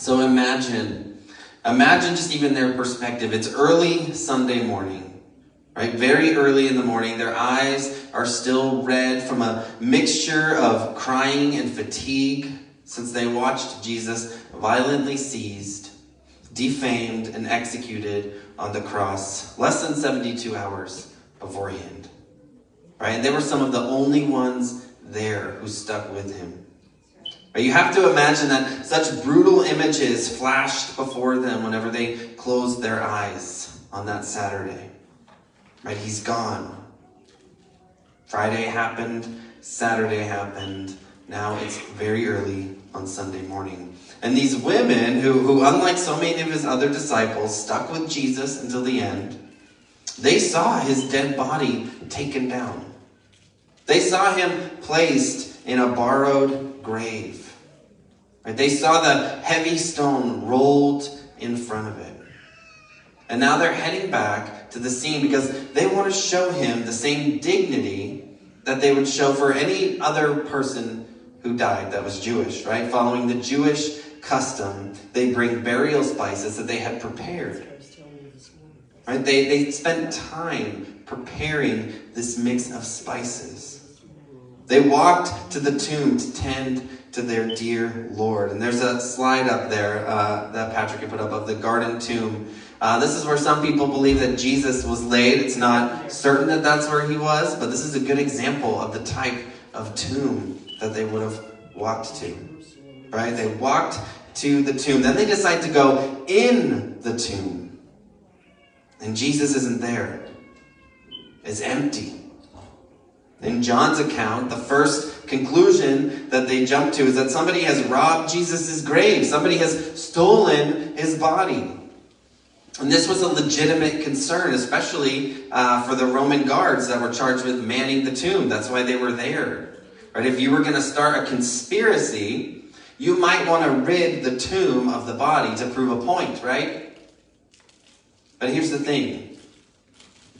So imagine, imagine just even their perspective. It's early Sunday morning, right? Very early in the morning. Their eyes are still red from a mixture of crying and fatigue since they watched Jesus violently seized, defamed, and executed on the cross less than 72 hours beforehand. Right? And they were some of the only ones there who stuck with him. You have to imagine that such brutal images flashed before them whenever they closed their eyes on that Saturday. Right? He's gone. Friday happened, Saturday happened. Now it's very early on Sunday morning. And these women, who, who unlike so many of his other disciples, stuck with Jesus until the end, they saw his dead body taken down. They saw him placed in a borrowed grave. They saw the heavy stone rolled in front of it. And now they're heading back to the scene because they want to show him the same dignity that they would show for any other person who died that was Jewish, right? Following the Jewish custom, they bring burial spices that they had prepared. Right? They, they spent time preparing this mix of spices. They walked to the tomb to tend to their dear Lord. And there's a slide up there uh, that Patrick had put up of the garden tomb. Uh, this is where some people believe that Jesus was laid. It's not certain that that's where he was, but this is a good example of the type of tomb that they would have walked to. Right? They walked to the tomb. Then they decide to go in the tomb. And Jesus isn't there. It's empty. In John's account, the first conclusion that they jump to is that somebody has robbed Jesus' grave. Somebody has stolen his body. And this was a legitimate concern, especially uh, for the Roman guards that were charged with manning the tomb. That's why they were there. Right? If you were going to start a conspiracy, you might want to rid the tomb of the body to prove a point, right? But here's the thing.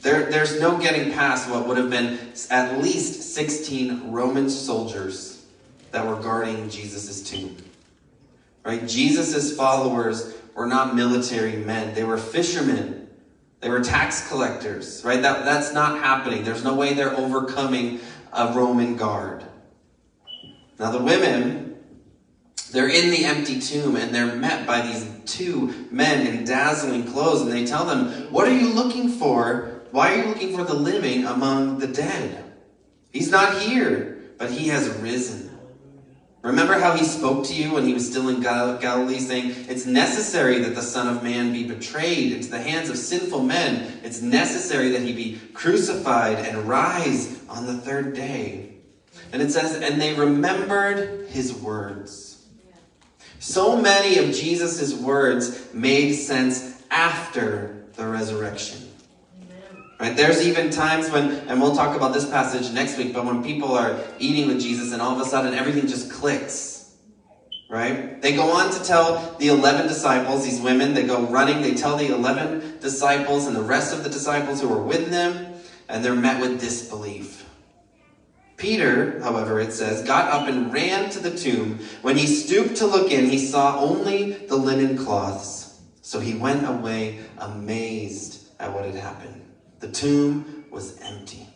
There, there's no getting past what would have been at least 16 Roman soldiers that were guarding Jesus' tomb. Right? Jesus' followers were not military men. They were fishermen. They were tax collectors, right? That, that's not happening. There's no way they're overcoming a Roman guard. Now, the women, they're in the empty tomb and they're met by these two men in dazzling clothes, and they tell them, What are you looking for? Why are you looking for the living among the dead? He's not here, but he has risen. Remember how he spoke to you when he was still in Galilee, saying, It's necessary that the Son of Man be betrayed into the hands of sinful men. It's necessary that he be crucified and rise on the third day. And it says, and they remembered his words. So many of Jesus' words made sense after the resurrection. Right? There's even times when, and we'll talk about this passage next week, but when people are eating with Jesus and all of a sudden everything just clicks. Right? They go on to tell the 11 disciples, these women, they go running, they tell the 11 disciples and the rest of the disciples who are with them, and they're met with disbelief. Peter, however, it says, got up and ran to the tomb. When he stooped to look in, he saw only the linen cloths. So he went away amazed at what had happened. The tomb was empty.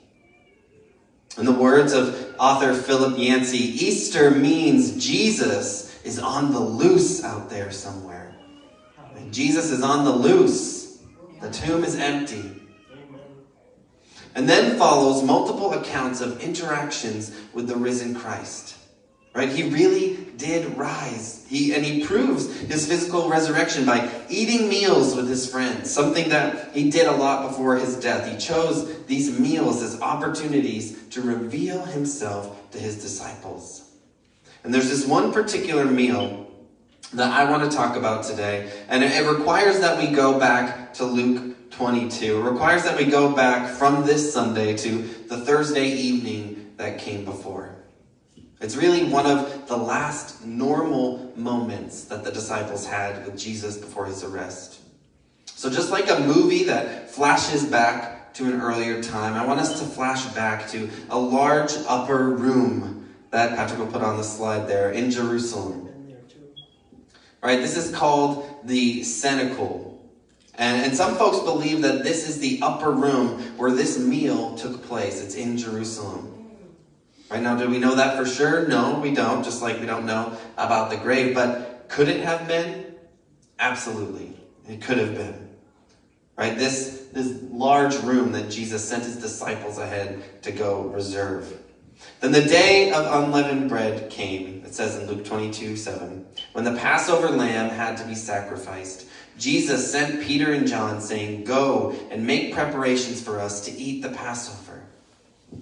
In the words of author Philip Yancey, Easter means Jesus is on the loose out there somewhere. And Jesus is on the loose. The tomb is empty. And then follows multiple accounts of interactions with the risen Christ. Right? He really did rise. He, and he proves his physical resurrection by eating meals with his friends, something that he did a lot before his death. He chose these meals as opportunities to reveal himself to his disciples. And there's this one particular meal that I want to talk about today, and it requires that we go back to Luke 22. It requires that we go back from this Sunday to the Thursday evening that came before. It's really one of the last normal moments that the disciples had with Jesus before his arrest. So, just like a movie that flashes back to an earlier time, I want us to flash back to a large upper room that Patrick will put on the slide there in Jerusalem. Right? This is called the cenacle. And, and some folks believe that this is the upper room where this meal took place. It's in Jerusalem. Right now, do we know that for sure? No, we don't, just like we don't know about the grave. But could it have been? Absolutely. It could have been. Right? This, this large room that Jesus sent his disciples ahead to go reserve. Then the day of unleavened bread came, it says in Luke 22 7, when the Passover lamb had to be sacrificed. Jesus sent Peter and John, saying, Go and make preparations for us to eat the Passover.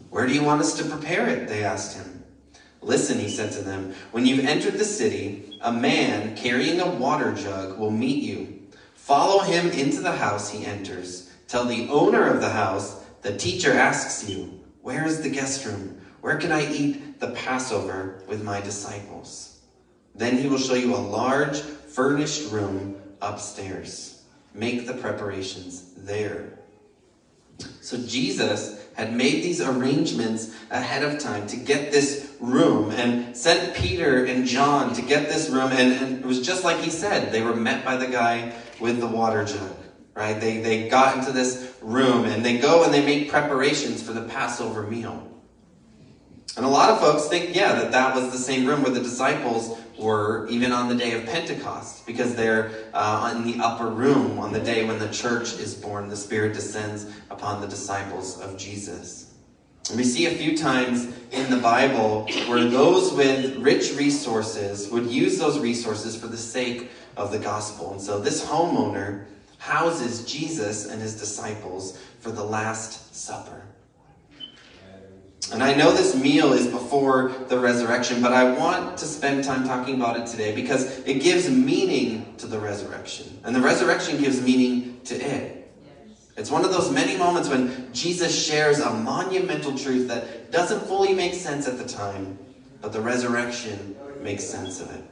Where do you want us to prepare it? They asked him. Listen, he said to them, when you've entered the city, a man carrying a water jug will meet you. Follow him into the house he enters. Tell the owner of the house, the teacher asks you, Where is the guest room? Where can I eat the Passover with my disciples? Then he will show you a large, furnished room upstairs. Make the preparations there. So Jesus had made these arrangements ahead of time to get this room and sent Peter and John to get this room. And, and, it was just like he said, they were met by the guy with the water jug, right? They, they got into this room and they go and they make preparations for the Passover meal. And a lot of folks think, yeah, that that was the same room where the disciples were even on the day of Pentecost, because they're uh, in the upper room on the day when the church is born. The Spirit descends upon the disciples of Jesus. And we see a few times in the Bible where those with rich resources would use those resources for the sake of the gospel. And so this homeowner houses Jesus and his disciples for the Last Supper. And I know this meal is before the resurrection, but I want to spend time talking about it today because it gives meaning to the resurrection. And the resurrection gives meaning to it. It's one of those many moments when Jesus shares a monumental truth that doesn't fully make sense at the time, but the resurrection makes sense of it.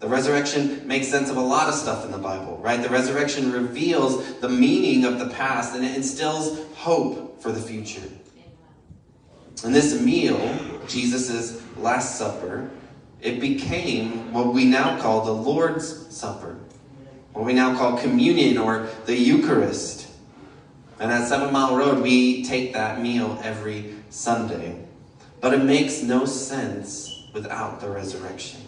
The resurrection makes sense of a lot of stuff in the Bible, right? The resurrection reveals the meaning of the past and it instills hope for the future. And this meal, Jesus' Last Supper, it became what we now call the Lord's Supper, what we now call communion or the Eucharist. And at Seven Mile Road, we take that meal every Sunday. But it makes no sense without the resurrection.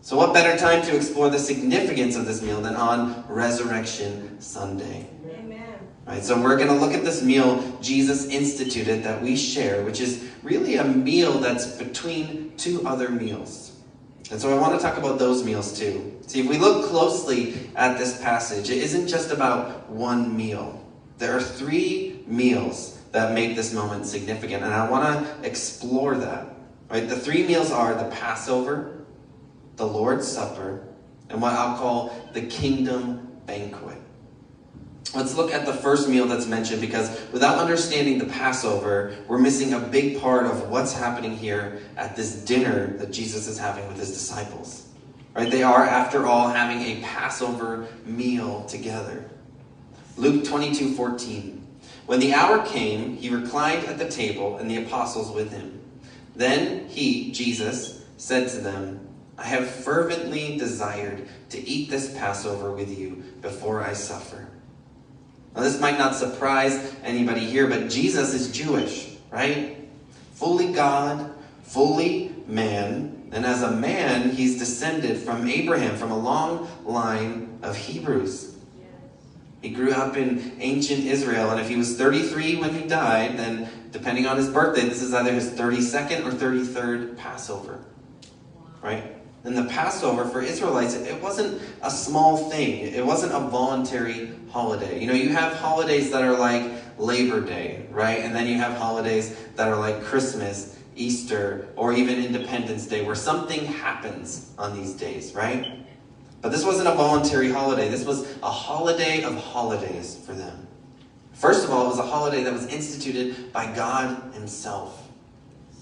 So, what better time to explore the significance of this meal than on Resurrection Sunday? Right, so we're going to look at this meal Jesus instituted that we share, which is really a meal that's between two other meals. And so I want to talk about those meals too. See, if we look closely at this passage, it isn't just about one meal. There are three meals that make this moment significant, and I want to explore that. Right? The three meals are the Passover, the Lord's Supper, and what I'll call the kingdom banquet. Let's look at the first meal that's mentioned because without understanding the Passover, we're missing a big part of what's happening here at this dinner that Jesus is having with his disciples. Right? They are, after all, having a Passover meal together. Luke 22 14. When the hour came, he reclined at the table and the apostles with him. Then he, Jesus, said to them, I have fervently desired to eat this Passover with you before I suffer. Now, this might not surprise anybody here, but Jesus is Jewish, right? Fully God, fully man. And as a man, he's descended from Abraham, from a long line of Hebrews. He grew up in ancient Israel, and if he was 33 when he died, then depending on his birthday, this is either his 32nd or 33rd Passover. Right? And the Passover for Israelites, it wasn't a small thing. It wasn't a voluntary holiday. You know, you have holidays that are like Labor Day, right? And then you have holidays that are like Christmas, Easter, or even Independence Day, where something happens on these days, right? But this wasn't a voluntary holiday. This was a holiday of holidays for them. First of all, it was a holiday that was instituted by God Himself.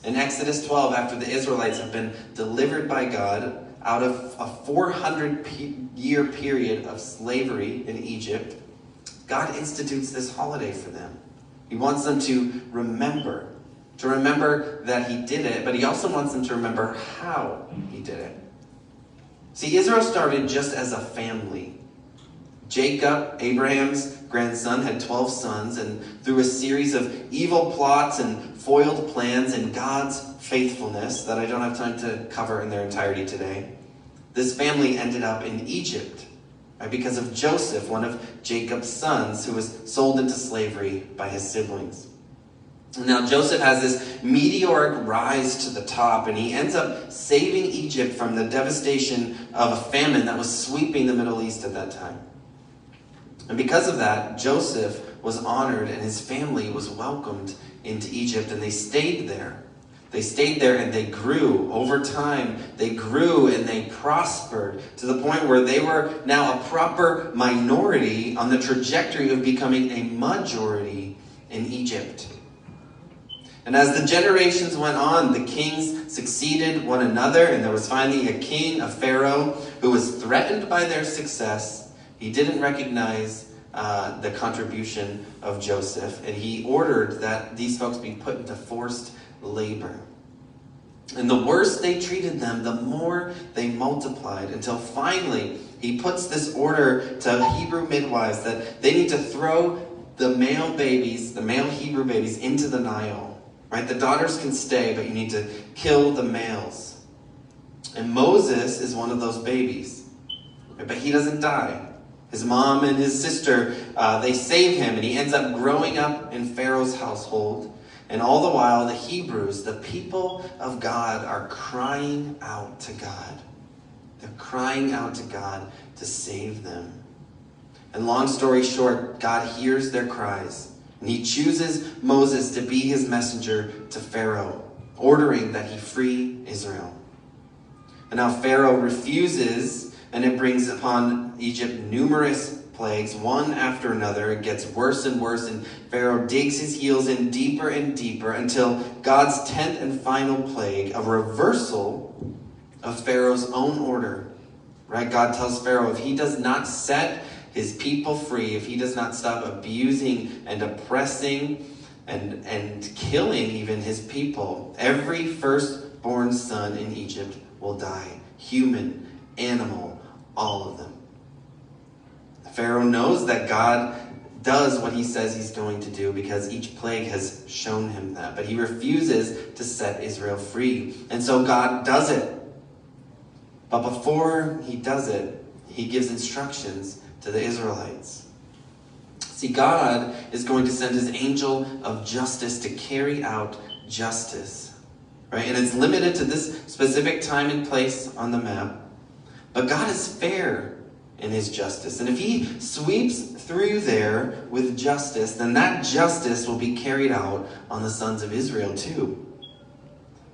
In Exodus 12, after the Israelites have been delivered by God out of a 400 year period of slavery in Egypt, God institutes this holiday for them. He wants them to remember, to remember that He did it, but He also wants them to remember how He did it. See, Israel started just as a family. Jacob, Abraham's grandson, had 12 sons, and through a series of evil plots and foiled plans and God's faithfulness that I don't have time to cover in their entirety today, this family ended up in Egypt right, because of Joseph, one of Jacob's sons, who was sold into slavery by his siblings. Now, Joseph has this meteoric rise to the top, and he ends up saving Egypt from the devastation of a famine that was sweeping the Middle East at that time. And because of that, Joseph was honored, and his family was welcomed into Egypt, and they stayed there. They stayed there and they grew. Over time, they grew and they prospered to the point where they were now a proper minority on the trajectory of becoming a majority in Egypt. And as the generations went on, the kings succeeded one another, and there was finally a king, a Pharaoh, who was threatened by their success. He didn't recognize uh, the contribution of Joseph, and he ordered that these folks be put into forced labor. And the worse they treated them, the more they multiplied until finally he puts this order to Hebrew midwives that they need to throw the male babies, the male Hebrew babies, into the Nile Right? The daughters can stay, but you need to kill the males. And Moses is one of those babies. But he doesn't die. His mom and his sister, uh, they save him, and he ends up growing up in Pharaoh's household. And all the while, the Hebrews, the people of God, are crying out to God. They're crying out to God to save them. And long story short, God hears their cries. And he chooses Moses to be his messenger to Pharaoh, ordering that he free Israel. And now Pharaoh refuses, and it brings upon Egypt numerous plagues, one after another. It gets worse and worse, and Pharaoh digs his heels in deeper and deeper until God's tenth and final plague, a reversal of Pharaoh's own order. Right? God tells Pharaoh if he does not set his people free, if he does not stop abusing and oppressing and, and killing even his people, every firstborn son in Egypt will die. Human, animal, all of them. Pharaoh knows that God does what he says he's going to do because each plague has shown him that. But he refuses to set Israel free. And so God does it. But before he does it, he gives instructions to the Israelites. See, God is going to send his angel of justice to carry out justice. Right? And it's limited to this specific time and place on the map. But God is fair in his justice. And if he sweeps through there with justice, then that justice will be carried out on the sons of Israel too.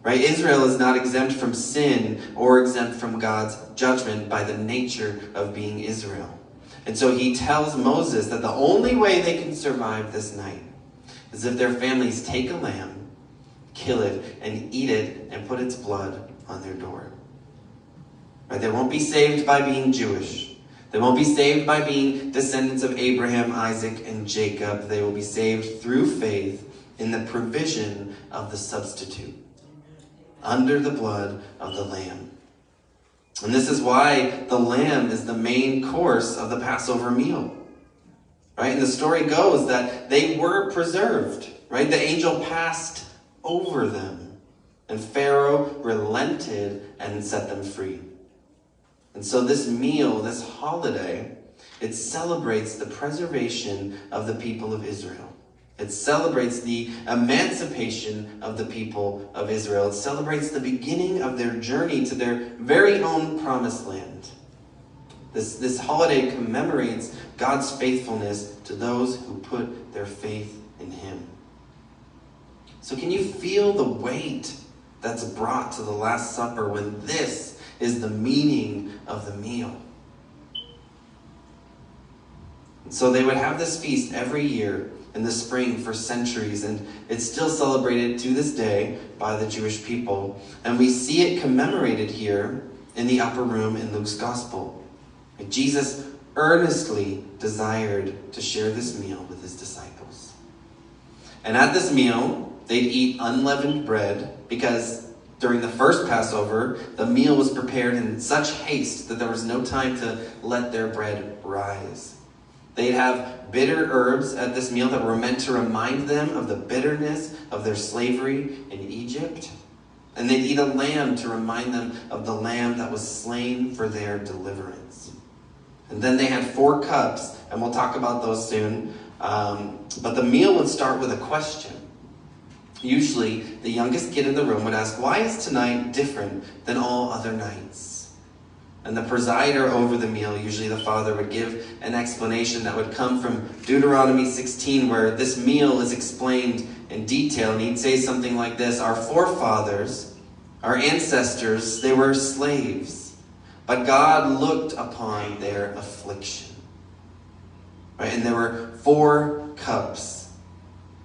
Right? Israel is not exempt from sin or exempt from God's judgment by the nature of being Israel. And so he tells Moses that the only way they can survive this night is if their families take a lamb, kill it, and eat it, and put its blood on their door. Right? They won't be saved by being Jewish. They won't be saved by being descendants of Abraham, Isaac, and Jacob. They will be saved through faith in the provision of the substitute under the blood of the Lamb. And this is why the lamb is the main course of the Passover meal. Right? And the story goes that they were preserved. Right? The angel passed over them. And Pharaoh relented and set them free. And so this meal, this holiday, it celebrates the preservation of the people of Israel. It celebrates the emancipation of the people of Israel. It celebrates the beginning of their journey to their very own promised land. This, this holiday commemorates God's faithfulness to those who put their faith in Him. So, can you feel the weight that's brought to the Last Supper when this is the meaning of the meal? So, they would have this feast every year in the spring for centuries, and it's still celebrated to this day by the Jewish people. And we see it commemorated here in the upper room in Luke's Gospel. Jesus earnestly desired to share this meal with his disciples. And at this meal, they'd eat unleavened bread because During the first Passover, the meal was prepared in such haste that there was no time to let their bread rise. They'd have bitter herbs at this meal that were meant to remind them of the bitterness of their slavery in Egypt. And they'd eat a lamb to remind them of the lamb that was slain for their deliverance. And then they had four cups, and we'll talk about those soon. Um, but the meal would start with a question. Usually, the youngest kid in the room would ask, Why is tonight different than all other nights? And the presider over the meal, usually the father, would give an explanation that would come from Deuteronomy 16, where this meal is explained in detail. And he'd say something like this Our forefathers, our ancestors, they were slaves, but God looked upon their affliction. Right? And there were four cups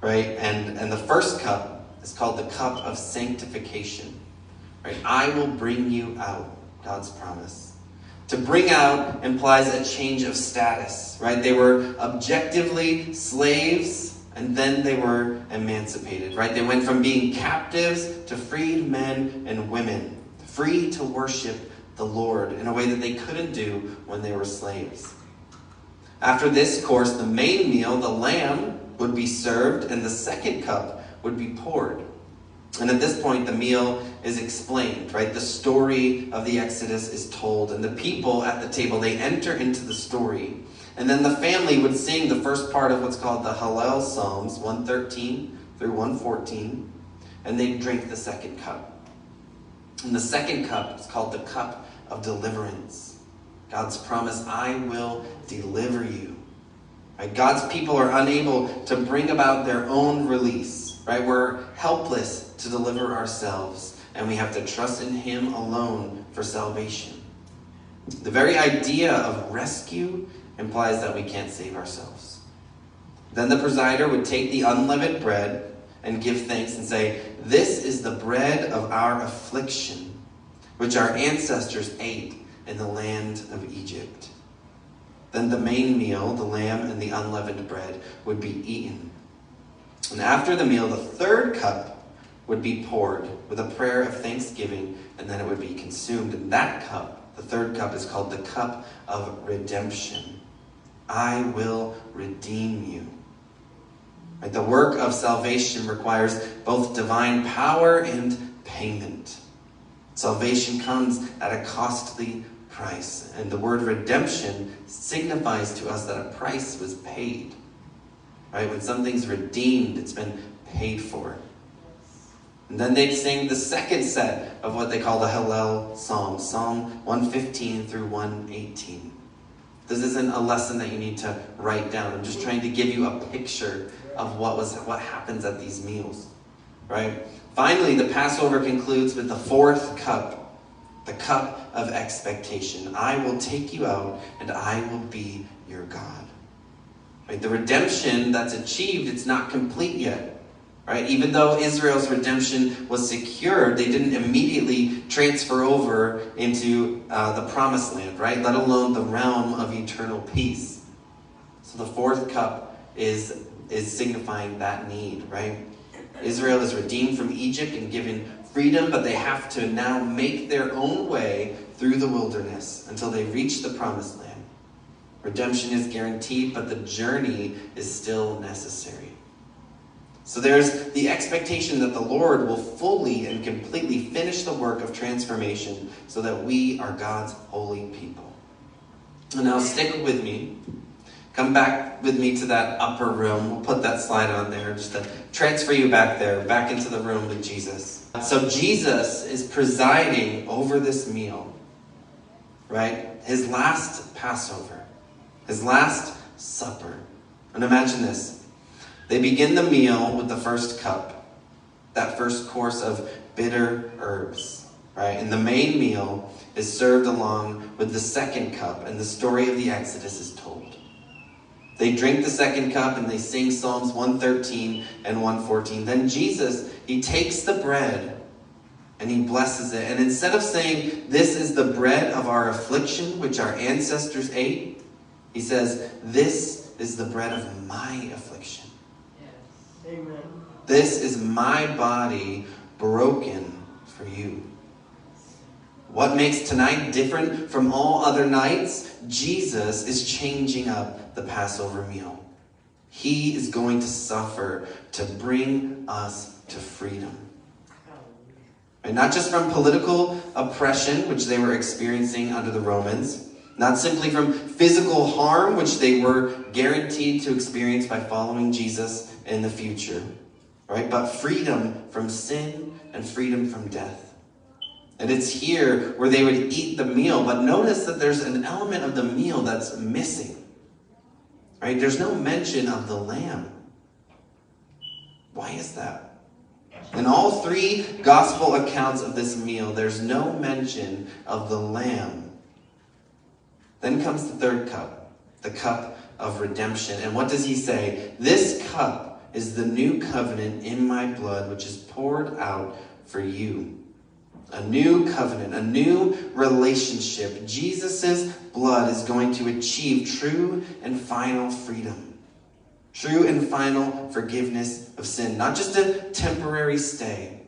right? And and the first cup is called the cup of sanctification. Right? I will bring you out, God's promise. To bring out implies a change of status, right? They were objectively slaves and then they were emancipated, right? They went from being captives to freed men and women, free to worship the Lord in a way that they couldn't do when they were slaves. After this course, the main meal, the lamb, would be served and the second cup would be poured. And at this point, the meal is explained, right? The story of the Exodus is told, and the people at the table, they enter into the story. And then the family would sing the first part of what's called the Hallel Psalms, 113 through 114, and they'd drink the second cup. And the second cup is called the cup of deliverance. God's promise, I will deliver you. Right? God's people are unable to bring about their own release. Right? We're helpless to deliver ourselves, and we have to trust in Him alone for salvation. The very idea of rescue implies that we can't save ourselves. Then the presider would take the unleavened bread and give thanks and say, This is the bread of our affliction, which our ancestors ate in the land of Egypt. Then the main meal, the lamb and the unleavened bread, would be eaten. And after the meal, the third cup would be poured with a prayer of thanksgiving, and then it would be consumed. And that cup, the third cup, is called the cup of redemption. I will redeem you. Right? The work of salvation requires both divine power and payment. Salvation comes at a costly price. And the word redemption signifies to us that a price was paid. Right? When something's redeemed, it's been paid for. And then they'd sing the second set of what they call the Hallel Psalm, Psalm 115 through 118. This isn't a lesson that you need to write down. I'm just trying to give you a picture of what was what happens at these meals. Right? Finally, the Passover concludes with the fourth cup the cup of expectation. I will take you out and I will be your God. Right? The redemption that's achieved, it's not complete yet. Right? Even though Israel's redemption was secured, they didn't immediately transfer over into uh, the promised land, right? Let alone the realm of eternal peace. So the fourth cup is, is signifying that need, right? Israel is redeemed from Egypt and given freedom, but they have to now make their own way through the wilderness until they reach the promised land. Redemption is guaranteed, but the journey is still necessary. So there's the expectation that the Lord will fully and completely finish the work of transformation so that we are God's holy people. And now stick with me Come back with me to that upper room. We'll put that slide on there just to transfer you back there, back into the room with Jesus. So Jesus is presiding over this meal, right? His last Passover, his last supper. And imagine this. They begin the meal with the first cup, that first course of bitter herbs, right? And the main meal is served along with the second cup, and the story of the Exodus is told. They drink the second cup and they sing Psalms 113 and 114. Then Jesus, he takes the bread and he blesses it. And instead of saying, This is the bread of our affliction, which our ancestors ate, he says, This is the bread of my affliction. Yes. Amen. This is my body broken for you. What makes tonight different from all other nights? Jesus is changing up the Passover meal. He is going to suffer to bring us to freedom. And not just from political oppression, which they were experiencing under the Romans, not simply from physical harm, which they were guaranteed to experience by following Jesus in the future, right? But freedom from sin and freedom from death. And it's here where they would eat the meal, but notice that there's an element of the meal that's missing. Right? There's no mention of the lamb. Why is that? In all three gospel accounts of this meal, there's no mention of the lamb. Then comes the third cup, the cup of redemption. And what does he say? This cup is the new covenant in my blood, which is poured out for you. A new covenant, a new relationship. Jesus' blood is going to achieve true and final freedom. True and final forgiveness of sin. Not just a temporary stay.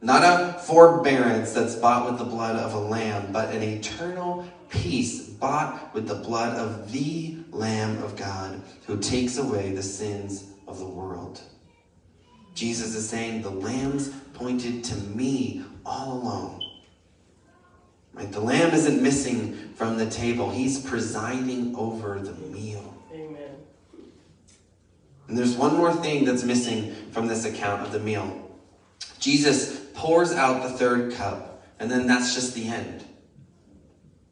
Not a forbearance that's bought with the blood of a lamb, but an eternal peace bought with the blood of the Lamb of God who takes away the sins of the world. Jesus is saying, The lambs pointed to me all alone. Right? The lamb isn't missing from the table, he's presiding over the meal. Amen. And there's one more thing that's missing from this account of the meal. Jesus pours out the third cup, and then that's just the end.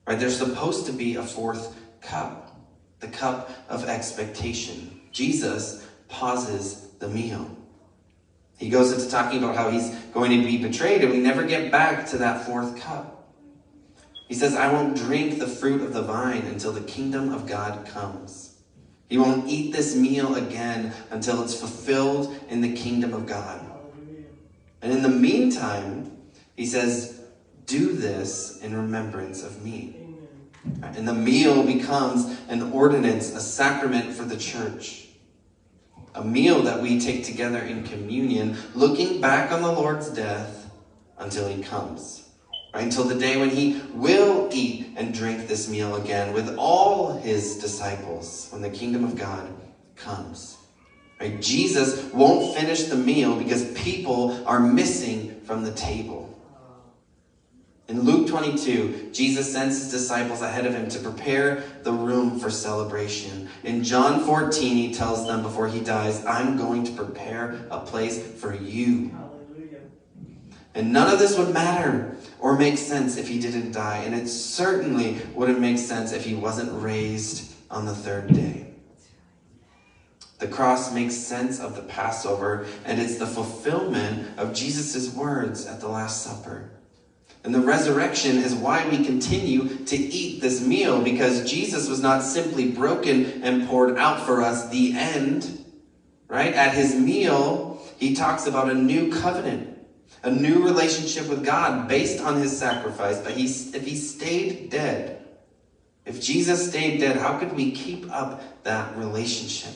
Right? There's supposed to be a fourth cup, the cup of expectation. Jesus pauses the meal. He goes into talking about how he's going to be betrayed, and we never get back to that fourth cup. He says, I won't drink the fruit of the vine until the kingdom of God comes. He won't eat this meal again until it's fulfilled in the kingdom of God. And in the meantime, he says, Do this in remembrance of me. And the meal becomes an ordinance, a sacrament for the church a meal that we take together in communion, looking back on the Lord's death until he comes. Right? Until the day when he will eat and drink this meal again with all his disciples when the kingdom of God comes. Right? Jesus won't finish the meal because people are missing from the table. In Luke 22, Jesus sends his disciples ahead of him to prepare the room for celebration. In John 14, he tells them before he dies, I'm going to prepare a place for you. Hallelujah. And none of this would matter or make sense if he didn't die. And it certainly wouldn't make sense if he wasn't raised on the third day. The cross makes sense of the Passover, and it's the fulfillment of Jesus' words at the Last Supper. And the resurrection is why we continue to eat this meal because Jesus was not simply broken and poured out for us, the end. Right? At his meal, he talks about a new covenant, a new relationship with God based on his sacrifice. But he, if he stayed dead, if Jesus stayed dead, how could we keep up that relationship?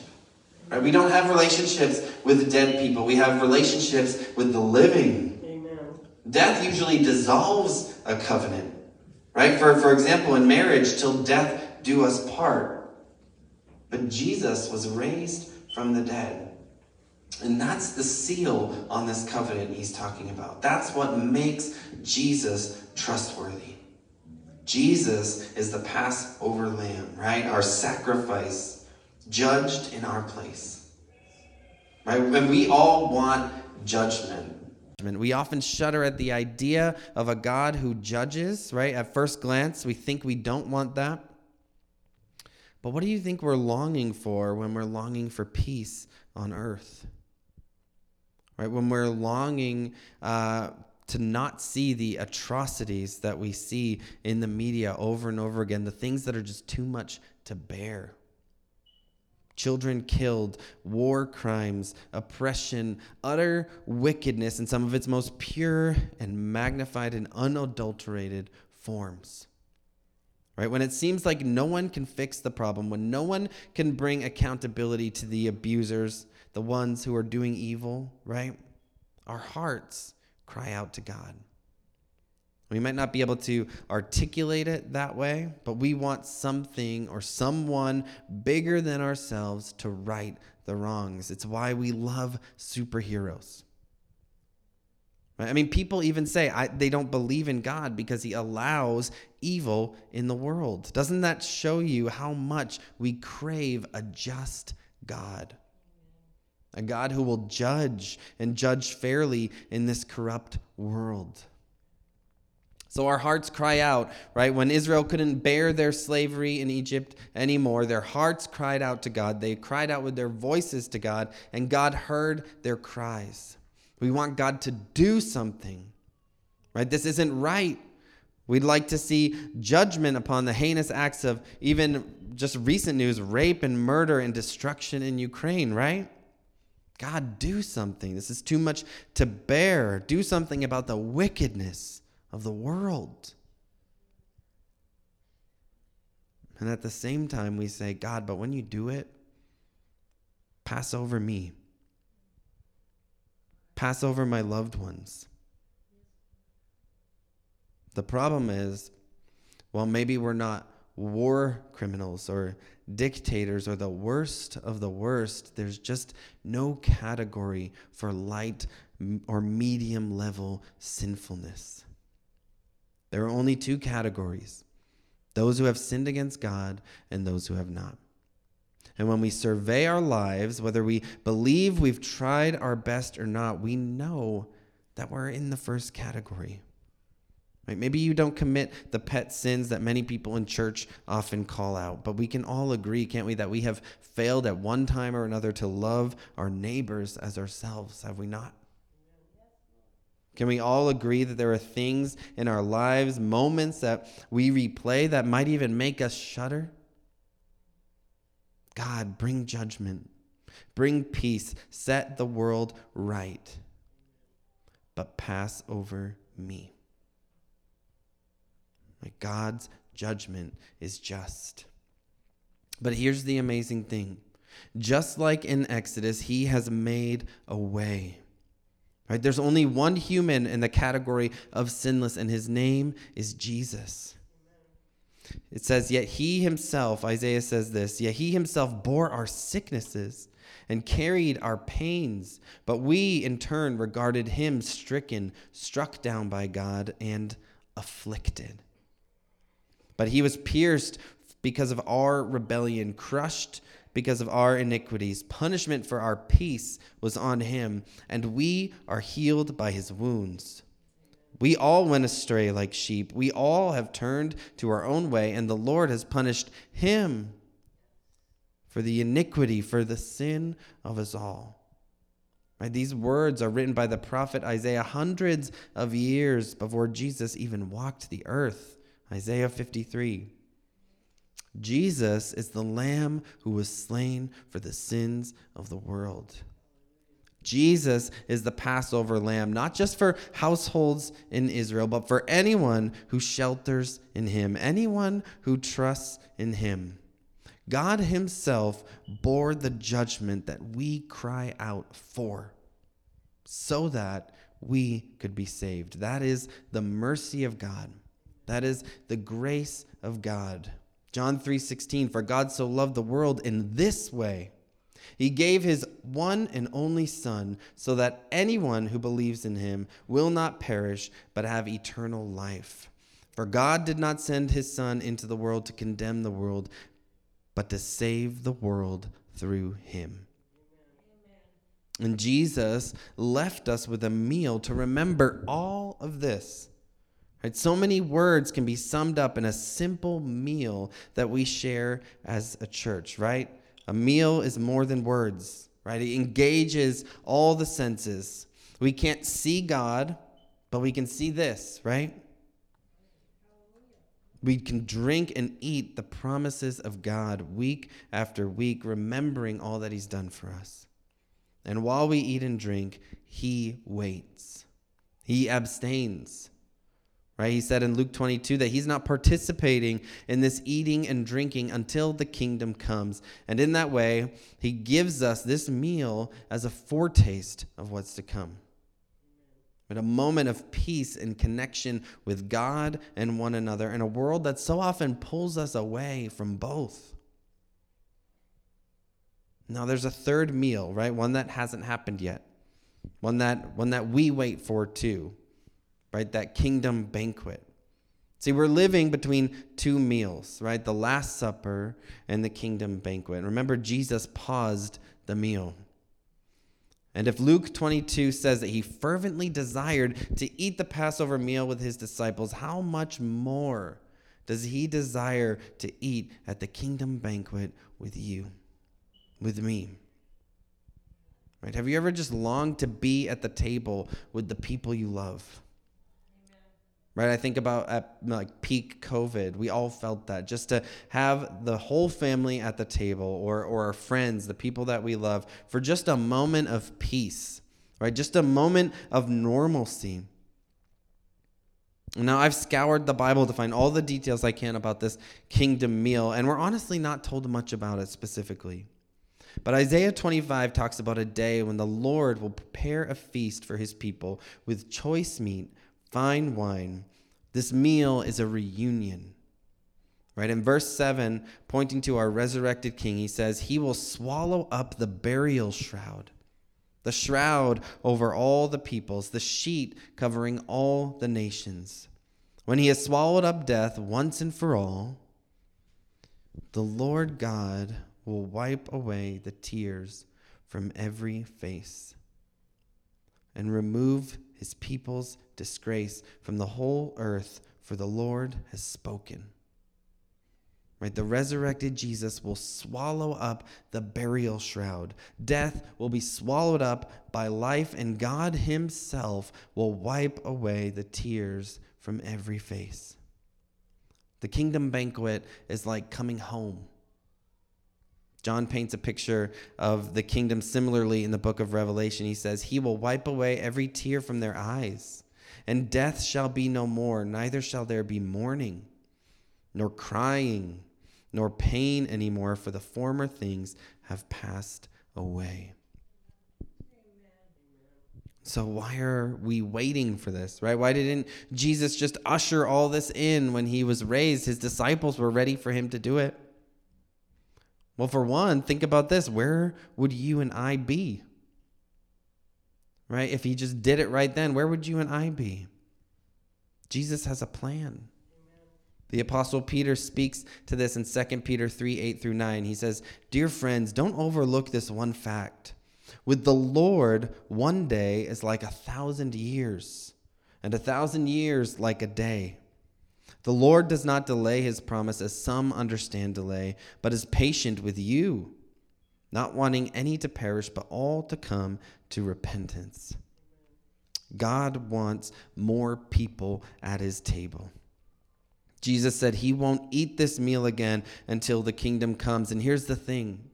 Right? We don't have relationships with dead people. We have relationships with the living Death usually dissolves a covenant, right? For, for example, in marriage, till death do us part. But Jesus was raised from the dead. And that's the seal on this covenant he's talking about. That's what makes Jesus trustworthy. Jesus is the Passover lamb, right? Our sacrifice, judged in our place. Right? And we all want judgment. We often shudder at the idea of a God who judges, right? At first glance, we think we don't want that. But what do you think we're longing for when we're longing for peace on earth? Right? When we're longing uh, to not see the atrocities that we see in the media over and over again, the things that are just too much to bear children killed, war crimes, oppression, utter wickedness in some of its most pure and magnified and unadulterated forms. Right? When it seems like no one can fix the problem, when no one can bring accountability to the abusers, the ones who are doing evil, right? Our hearts cry out to God. We might not be able to articulate it that way, but we want something or someone bigger than ourselves to right the wrongs. It's why we love superheroes. I mean, people even say I, they don't believe in God because he allows evil in the world. Doesn't that show you how much we crave a just God? A God who will judge and judge fairly in this corrupt world. So our hearts cry out, right? When Israel couldn't bear their slavery in Egypt anymore, their hearts cried out to God. They cried out with their voices to God, and God heard their cries. We want God to do something, right? This isn't right. We'd like to see judgment upon the heinous acts of even just recent news rape and murder and destruction in Ukraine, right? God, do something. This is too much to bear. Do something about the wickedness of the world. And at the same time, we say, God, but when you do it, pass over me, pass over my loved ones. The problem is, well, maybe we're not war criminals or dictators or the worst of the worst. There's just no category for light or medium level sinfulness. There are only two categories those who have sinned against God and those who have not. And when we survey our lives, whether we believe we've tried our best or not, we know that we're in the first category. Right? Maybe you don't commit the pet sins that many people in church often call out, but we can all agree, can't we, that we have failed at one time or another to love our neighbors as ourselves, have we not? Can we all agree that there are things in our lives, moments that we replay that might even make us shudder? God, bring judgment, bring peace, set the world right, but pass over me. My God's judgment is just. But here's the amazing thing just like in Exodus, He has made a way. Right? There's only one human in the category of sinless, and his name is Jesus. It says, Yet he himself, Isaiah says this, yet he himself bore our sicknesses and carried our pains, but we in turn regarded him stricken, struck down by God, and afflicted. But he was pierced because of our rebellion, crushed because of our iniquities. Punishment for our peace was on him, and we are healed by his wounds. We all went astray like sheep. We all have turned to our own way, and the Lord has punished him for the iniquity, for the sin of us all. Right? These words are written by the prophet Isaiah hundreds of years before Jesus even walked the earth. Isaiah 53. Jesus is the Lamb who was slain for the sins of the world. Jesus is the Passover lamb, not just for households in Israel, but for anyone who shelters in him, anyone who trusts in him. God himself bore the judgment that we cry out for so that we could be saved. That is the mercy of God. That is the grace of God. John 3:16 For God so loved the world in this way. He gave his one and only son so that anyone who believes in him will not perish but have eternal life. For God did not send his son into the world to condemn the world but to save the world through him. And Jesus left us with a meal to remember all of this Right? So many words can be summed up in a simple meal that we share as a church, right? A meal is more than words, right? It engages all the senses. We can't see God, but we can see this, right? We can drink and eat the promises of God week after week, remembering all that He's done for us. And while we eat and drink, He waits, He abstains. Right? He said in Luke 22 that he's not participating in this eating and drinking until the kingdom comes. And in that way, he gives us this meal as a foretaste of what's to come. but a moment of peace and connection with God and one another in a world that so often pulls us away from both. Now there's a third meal, right? One that hasn't happened yet. One that one that we wait for too. Right? That kingdom banquet. See, we're living between two meals, right? The Last Supper and the kingdom banquet. Remember, Jesus paused the meal. And if Luke 22 says that he fervently desired to eat the Passover meal with his disciples, how much more does he desire to eat at the kingdom banquet with you, with me? Right? Have you ever just longed to be at the table with the people you love? Right? I think about at like peak covid we all felt that. Just to have the whole family at the table or or our friends the people that we love for just a moment of peace right? Just a moment of normalcy. Now i've scoured the bible to find all the details i can about this kingdom meal and we're honestly not told much about it specifically. But Isaiah 25 talks about a day when the Lord will prepare a feast for his people with choice meat fine wine. This meal is a reunion. Right? In verse 7, pointing to our resurrected king, he says, He will swallow up the burial shroud, the shroud over all the peoples, the sheet covering all the nations. When he has swallowed up death once and for all, the Lord God will wipe away the tears from every face and remove his people's disgrace from the whole earth, for the Lord has spoken. Right? The resurrected Jesus will swallow up the burial shroud. Death will be swallowed up by life, and God Himself will wipe away the tears from every face. The kingdom banquet is like coming home. John paints a picture of the kingdom similarly in the book of Revelation. He says, He will wipe away every tear from their eyes, and death shall be no more, neither shall there be mourning, nor crying, nor pain anymore, for the former things have passed away. So, why are we waiting for this, right? Why didn't Jesus just usher all this in when he was raised? His disciples were ready for him to do it. Well, for one, think about this where would you and I be? Right? If he just did it right then, where would you and I be? Jesus has a plan. The apostle Peter speaks to this in 2 Peter 3 8 through 9. He says, Dear friends, don't overlook this one fact. With the Lord, one day is like a thousand years, and a thousand years like a day. The Lord does not delay his promise as some understand delay, but is patient with you, not wanting any to perish, but all to come to repentance. God wants more people at his table. Jesus said he won't eat this meal again until the kingdom comes. And here's the thing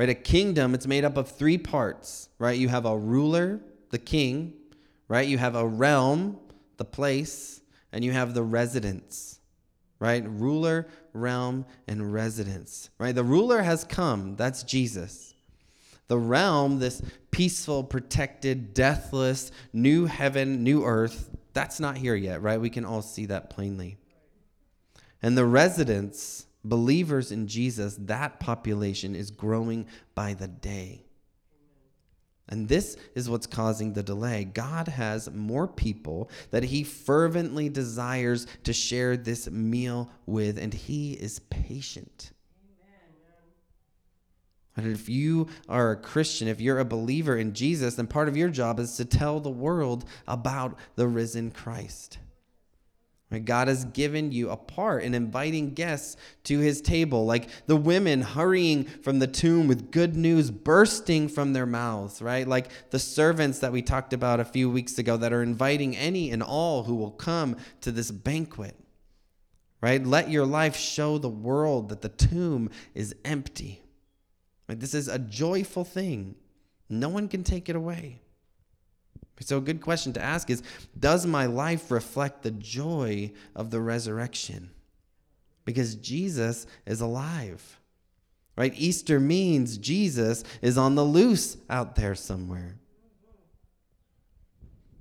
right? A kingdom, it's made up of three parts, right? You have a ruler, the king, right? You have a realm, the place, and you have the residence, right? Ruler, realm, and residence, right? The ruler has come, that's Jesus. The realm, this peaceful, protected, deathless, new heaven, new earth, that's not here yet, right? We can all see that plainly. And the residents, believers in Jesus, that population is growing by the day. And this is what's causing the delay. God has more people that he fervently desires to share this meal with, and he is patient. And if you are a Christian, if you're a believer in Jesus, then part of your job is to tell the world about the risen Christ. God has given you a part in inviting guests to his table, like the women hurrying from the tomb with good news bursting from their mouths, right? Like the servants that we talked about a few weeks ago that are inviting any and all who will come to this banquet, right? Let your life show the world that the tomb is empty. Right? This is a joyful thing, no one can take it away. So, a good question to ask is Does my life reflect the joy of the resurrection? Because Jesus is alive. Right? Easter means Jesus is on the loose out there somewhere.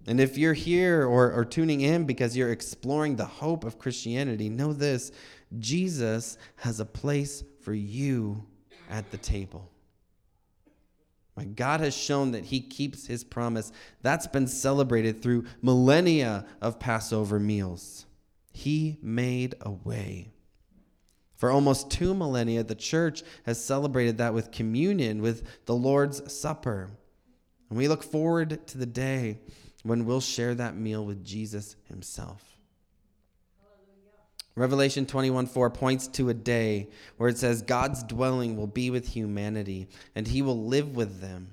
And if you're here or, or tuning in because you're exploring the hope of Christianity, know this Jesus has a place for you at the table. My God has shown that he keeps his promise. That's been celebrated through millennia of Passover meals. He made a way. For almost two millennia, the church has celebrated that with communion, with the Lord's Supper. And we look forward to the day when we'll share that meal with Jesus himself. Revelation 21 4 points to a day where it says, God's dwelling will be with humanity, and he will live with them.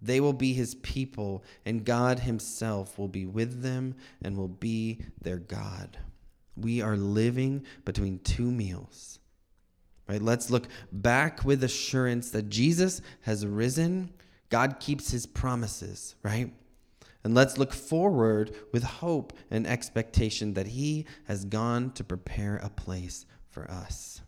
They will be his people, and God himself will be with them and will be their God. We are living between two meals. Right? Let's look back with assurance that Jesus has risen. God keeps his promises, right? And let's look forward with hope and expectation that he has gone to prepare a place for us.